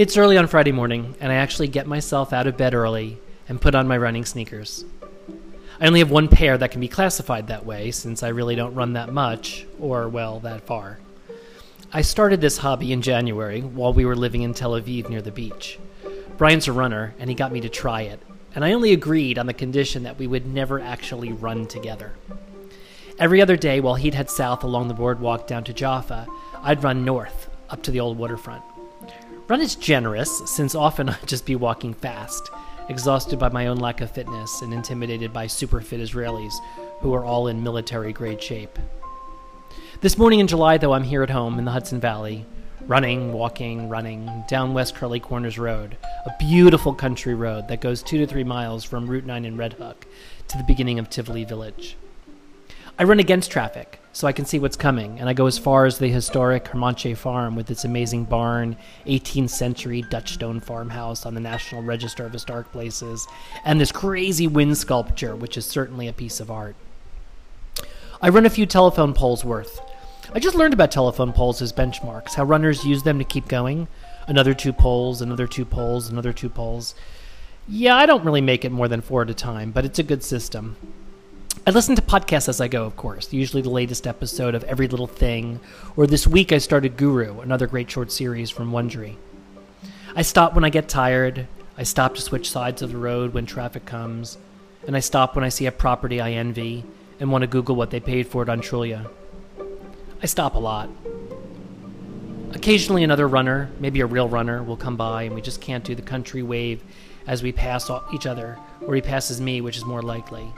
It's early on Friday morning, and I actually get myself out of bed early and put on my running sneakers. I only have one pair that can be classified that way since I really don't run that much, or, well, that far. I started this hobby in January while we were living in Tel Aviv near the beach. Brian's a runner, and he got me to try it, and I only agreed on the condition that we would never actually run together. Every other day, while he'd head south along the boardwalk down to Jaffa, I'd run north, up to the old waterfront. Run is generous, since often I'd just be walking fast, exhausted by my own lack of fitness and intimidated by super fit Israelis who are all in military grade shape. This morning in July, though, I'm here at home in the Hudson Valley, running, walking, running down West Kerley Corners Road, a beautiful country road that goes two to three miles from Route 9 in Red Hook to the beginning of Tivoli Village. I run against traffic so I can see what's coming, and I go as far as the historic Hermance Farm with its amazing barn, 18th century Dutch stone farmhouse on the National Register of Historic Places, and this crazy wind sculpture, which is certainly a piece of art. I run a few telephone poles worth. I just learned about telephone poles as benchmarks, how runners use them to keep going. Another two poles, another two poles, another two poles. Yeah, I don't really make it more than four at a time, but it's a good system. I listen to podcasts as I go, of course, usually the latest episode of Every Little Thing, or this week I started Guru, another great short series from Wondery. I stop when I get tired, I stop to switch sides of the road when traffic comes, and I stop when I see a property I envy and want to Google what they paid for it on Trulia. I stop a lot. Occasionally, another runner, maybe a real runner, will come by and we just can't do the country wave as we pass each other, or he passes me, which is more likely.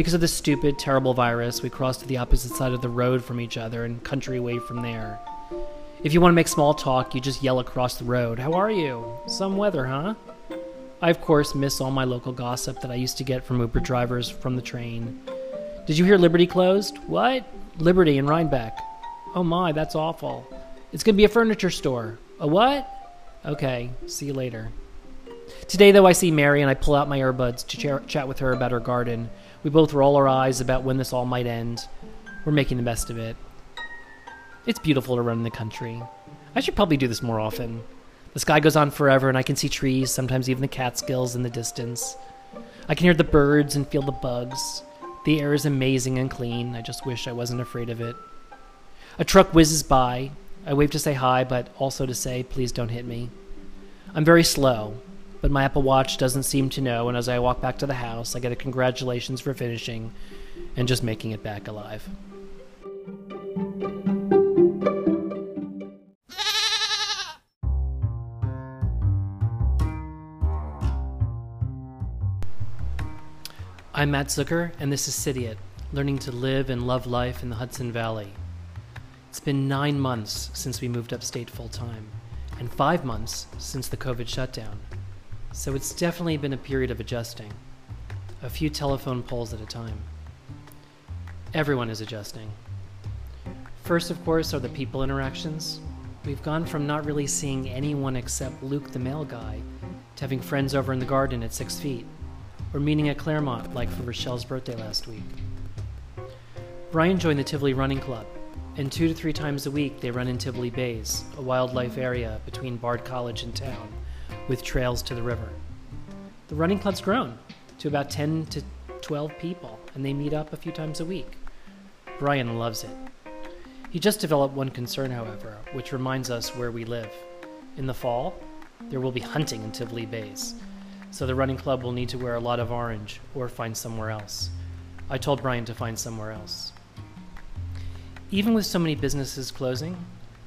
Because of this stupid, terrible virus, we cross to the opposite side of the road from each other and country away from there. If you want to make small talk, you just yell across the road, How are you? Some weather, huh? I, of course, miss all my local gossip that I used to get from Uber drivers from the train. Did you hear Liberty closed? What? Liberty in Rhinebeck. Oh my, that's awful. It's going to be a furniture store. A what? Okay, see you later. Today, though, I see Mary and I pull out my earbuds to ch- chat with her about her garden. We both roll our eyes about when this all might end. We're making the best of it. It's beautiful to run in the country. I should probably do this more often. The sky goes on forever, and I can see trees, sometimes even the Catskills in the distance. I can hear the birds and feel the bugs. The air is amazing and clean. I just wish I wasn't afraid of it. A truck whizzes by. I wave to say hi, but also to say, please don't hit me. I'm very slow, but my Apple Watch doesn't seem to know, and as I walk back to the house, I get a congratulations for finishing and just making it back alive. I'm Matt Zucker, and this is Cidiot, learning to live and love life in the Hudson Valley. It's been nine months since we moved upstate full time, and five months since the COVID shutdown. So it's definitely been a period of adjusting, a few telephone poles at a time. Everyone is adjusting. First, of course, are the people interactions. We've gone from not really seeing anyone except Luke the mail guy to having friends over in the garden at six feet, or meeting at Clermont like for Rochelle's birthday last week. Brian joined the Tivoli Running Club, and two to three times a week they run in Tivoli Bays, a wildlife area between Bard College and town with trails to the river. The running club's grown to about 10 to 12 people, and they meet up a few times a week. Brian loves it. He just developed one concern, however, which reminds us where we live. In the fall, there will be hunting in Tivoli Bays, so the running club will need to wear a lot of orange or find somewhere else. I told Brian to find somewhere else. Even with so many businesses closing,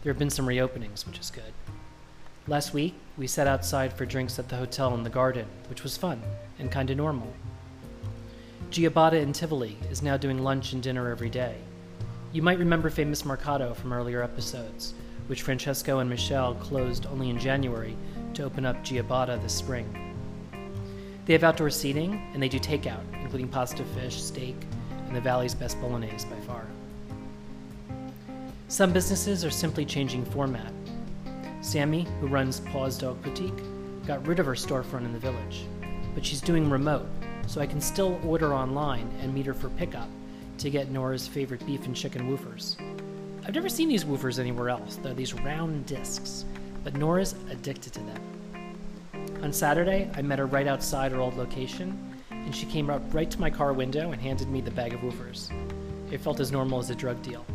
there have been some reopenings, which is good. Last week, we sat outside for drinks at the hotel in the garden, which was fun and kind of normal. Giabata in Tivoli is now doing lunch and dinner every day. You might remember Famous Mercato from earlier episodes, which Francesco and Michelle closed only in January to open up Giabata this spring. They have outdoor seating and they do takeout, including pasta fish, steak, and the valley's best bolognese by far. Some businesses are simply changing format Sammy, who runs Paws Dog Boutique, got rid of her storefront in the village, but she's doing remote, so I can still order online and meet her for pickup to get Nora's favorite beef and chicken woofers. I've never seen these woofers anywhere else. They're these round discs. but Nora's addicted to them. On Saturday, I met her right outside her old location, and she came up right to my car window and handed me the bag of woofers. It felt as normal as a drug deal.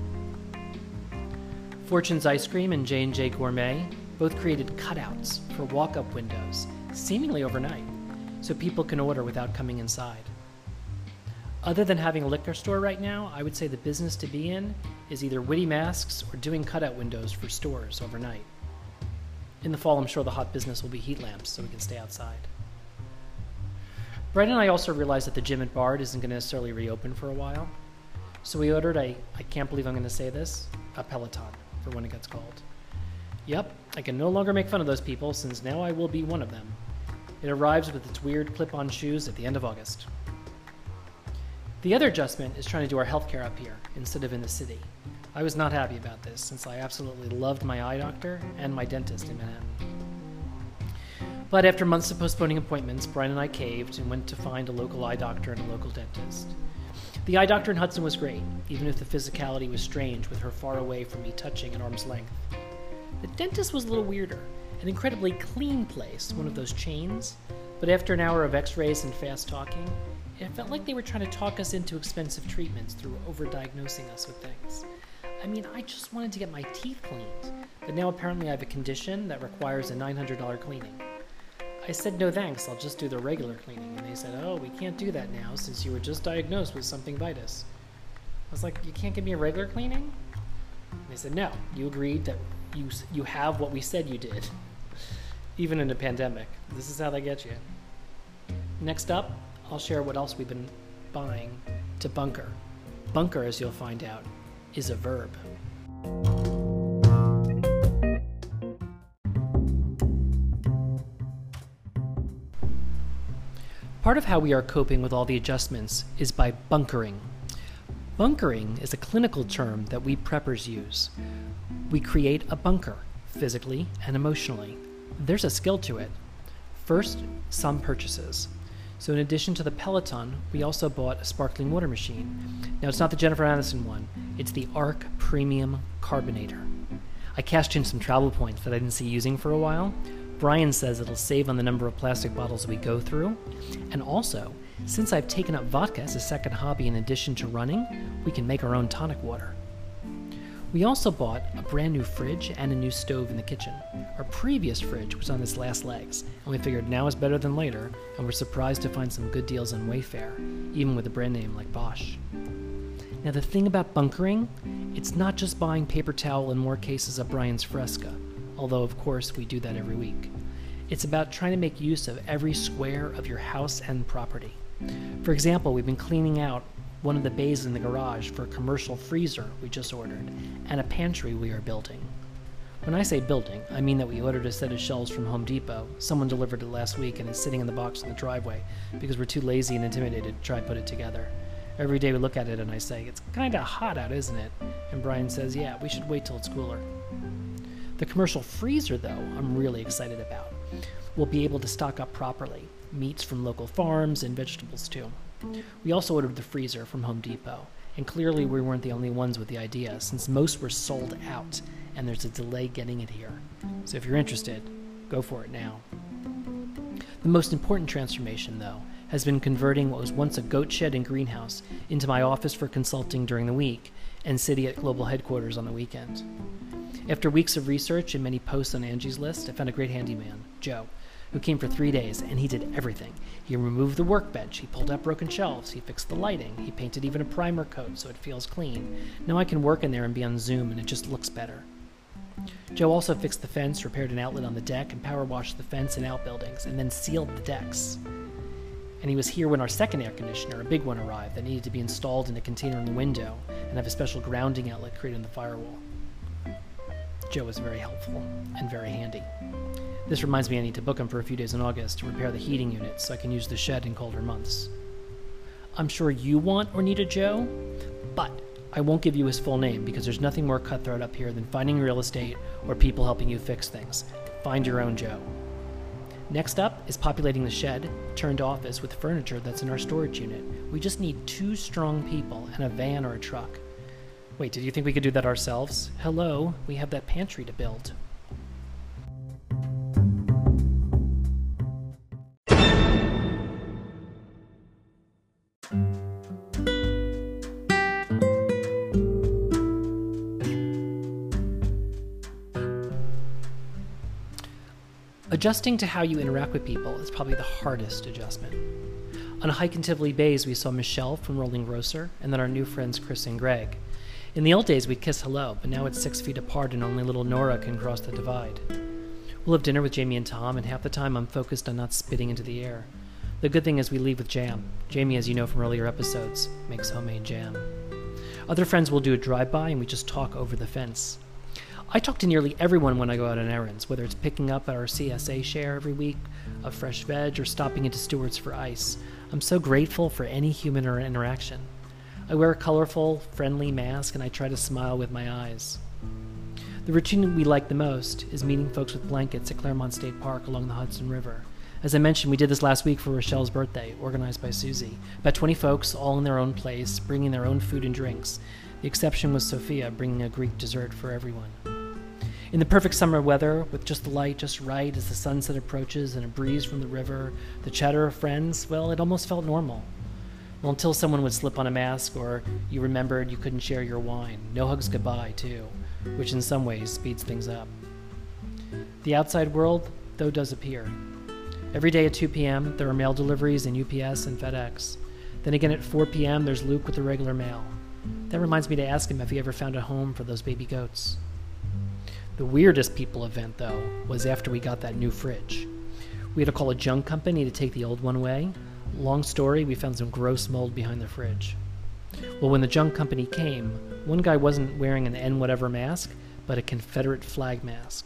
Fortune's Ice Cream and J&J Gourmet both created cutouts for walk-up windows, seemingly overnight, so people can order without coming inside. Other than having a liquor store right now, I would say the business to be in is either witty masks or doing cutout windows for stores overnight. In the fall, I'm sure the hot business will be heat lamps so we can stay outside. Brett and I also realized that the gym at Bard isn't going to necessarily reopen for a while. So we ordered a, I can't believe I'm going to say this, a Peloton for when it gets cold. Yep, I can no longer make fun of those people since now I will be one of them. It arrives with its weird clip on shoes at the end of August. The other adjustment is trying to do our healthcare up here instead of in the city. I was not happy about this since I absolutely loved my eye doctor and my dentist in Manhattan. But after months of postponing appointments, Brian and I caved and went to find a local eye doctor and a local dentist. The eye doctor in Hudson was great, even if the physicality was strange with her far away from me touching at arm's length. The dentist was a little weirder, an incredibly clean place, one of those chains, but after an hour of x rays and fast talking, it felt like they were trying to talk us into expensive treatments through overdiagnosing us with things. I mean, I just wanted to get my teeth cleaned, but now apparently I have a condition that requires a $900 cleaning. I said, no thanks, I'll just do the regular cleaning. And they said, oh, we can't do that now since you were just diagnosed with something vitus. I was like, you can't give me a regular cleaning? And they said, no, you agreed that you, you have what we said you did, even in a pandemic. This is how they get you. Next up, I'll share what else we've been buying to bunker. Bunker, as you'll find out, is a verb. Part of how we are coping with all the adjustments is by bunkering. Bunkering is a clinical term that we preppers use. We create a bunker, physically and emotionally. There's a skill to it. First, some purchases. So, in addition to the Peloton, we also bought a sparkling water machine. Now, it's not the Jennifer Aniston one, it's the Aarke Premium Carbonator. I cashed in some travel points that I didn't see using for a while. Brian says it'll save on the number of plastic bottles we go through. And also, since I've taken up vodka as a second hobby in addition to running, we can make our own tonic water. We also bought a brand new fridge and a new stove in the kitchen. Our previous fridge was on its last legs, and we figured now is better than later, and we're surprised to find some good deals on Wayfair, even with a brand name like Bosch. Now, the thing about bunkering, it's not just buying paper towel and more cases of Brian's Fresca, although, of course, we do that every week. It's about trying to make use of every square of your house and property. For example, we've been cleaning out one of the bays in the garage for a commercial freezer we just ordered, and a pantry we are building. When I say building, I mean that we ordered a set of shelves from Home Depot. Someone delivered it last week and it's sitting in the box in the driveway because we're too lazy and intimidated to try put it together. Every day we look at it and I say, It's kinda hot out, isn't it? And Brian says, Yeah, we should wait till it's cooler. The commercial freezer, though, I'm really excited about. We'll be able to stock up properly meats from local farms and vegetables too. We also ordered the freezer from Home Depot, and clearly we weren't the only ones with the idea, since most were sold out and there's a delay getting it here. So if you're interested, go for it now. The most important transformation, though, has been converting what was once a goat shed and greenhouse into my office for consulting during the week and city at global headquarters on the weekend. After weeks of research and many posts on Angie's list, I found a great handyman, Joe, who came for three days, and he did everything. He removed the workbench, he pulled up broken shelves, he fixed the lighting, he painted even a primer coat so it feels clean. Now I can work in there and be on Zoom, and it just looks better. Joe also fixed the fence, repaired an outlet on the deck, and power washed the fence and outbuildings, and then sealed the decks. And he was here when our second air conditioner, a big one, arrived that needed to be installed in a container in the window and have a special grounding outlet created in the firewall. Joe was very helpful and very handy. This reminds me I need to book him for a few days in August to repair the heating unit so I can use the shed in colder months. I'm sure you want or need a Joe, but I won't give you his full name because there's nothing more cutthroat up here than finding real estate or people helping you fix things. Find your own Joe. Next up is populating the shed turned office with furniture that's in our storage unit. We just need two strong people and a van or a truck. Wait, did you think we could do that ourselves? Hello, we have that pantry to build. Adjusting to how you interact with people is probably the hardest adjustment. On a hike in Tivoli Bays, we saw Michelle from Rolling Grocer and then our new friends Chris and Greg. In the old days, we'd kiss hello, but now it's six feet apart and only little Nora can cross the divide. We'll have dinner with Jamie and Tom, and half the time I'm focused on not spitting into the air. The good thing is we leave with jam. Jamie, as you know from earlier episodes, makes homemade jam. Other friends will do a drive by and we just talk over the fence. I talk to nearly everyone when I go out on errands, whether it's picking up our CSA share every week of fresh veg or stopping into Stewart's for ice. I'm so grateful for any human interaction. I wear a colorful, friendly mask and I try to smile with my eyes. The routine we like the most is meeting folks with blankets at Clermont State Park along the Hudson River. As I mentioned, we did this last week for Rochelle's birthday, organized by Susie. About 20 folks, all in their own place, bringing their own food and drinks. The exception was Sophia, bringing a Greek dessert for everyone. In the perfect summer weather, with just the light just right as the sunset approaches and a breeze from the river, the chatter of friends, well, it almost felt normal. Well, until someone would slip on a mask or you remembered you couldn't share your wine. No hugs goodbye, too, which in some ways speeds things up. The outside world, though, does appear. Every day at 2 p.m., there are mail deliveries in UPS and FedEx. Then again at 4 p.m., there's Luke with the regular mail. That reminds me to ask him if he ever found a home for those baby goats. The weirdest people event, though, was after we got that new fridge. We had to call a junk company to take the old one away. Long story, we found some gross mold behind the fridge. Well, when the junk company came, one guy wasn't wearing an N whatever mask, but a Confederate flag mask.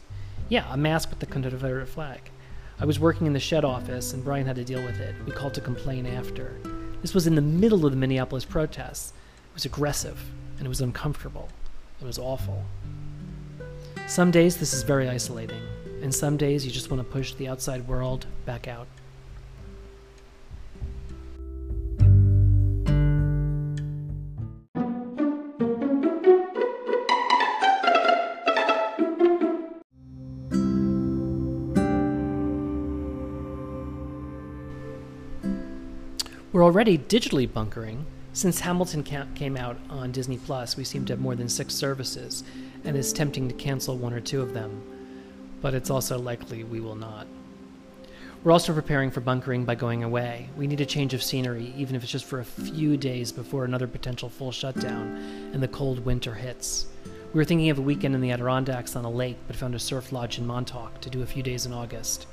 Yeah, a mask with the Confederate flag. I was working in the shed office, and Brian had to deal with it. We called to complain after. This was in the middle of the Minneapolis protests. It was aggressive, and it was uncomfortable. It was awful. Some days this is very isolating, and some days you just want to push the outside world back out. We're already digitally bunkering. Since Hamilton came out on Disney Plus, we seem to have more than six services, and it's tempting to cancel one or two of them. But it's also likely we will not. We're also preparing for bunkering by going away. We need a change of scenery, even if it's just for a few days before another potential full shutdown and the cold winter hits. We were thinking of a weekend in the Adirondacks on a lake, but found a surf lodge in Montauk to do a few days in August.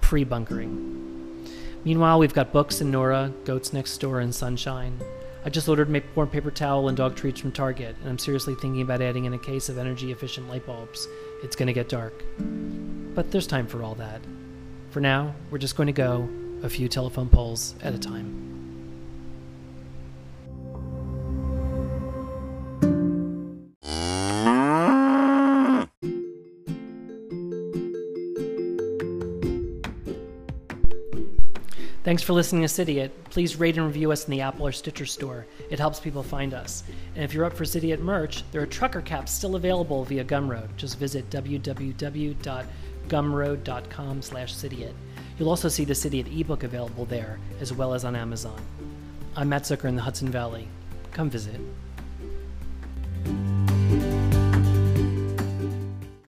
Pre bunkering. Meanwhile, we've got books and Nora, goats next door, and sunshine. I just ordered more paper towel and dog treats from Target, and I'm seriously thinking about adding in a case of energy efficient light bulbs. It's to get dark. But there's time for all that. For now, we're just going to go a few telephone poles at a time. Thanks for listening to Cidiot. Please rate and review us in the Apple or Stitcher store. It helps people find us. And if you're up for Cidiot merch, there are trucker caps still available via Gumroad. Just visit www.gumroad.com slash Cidiot. You'll also see the Cidiot ebook available there, as well as on Amazon. I'm Matt Zucker in the Hudson Valley. Come visit.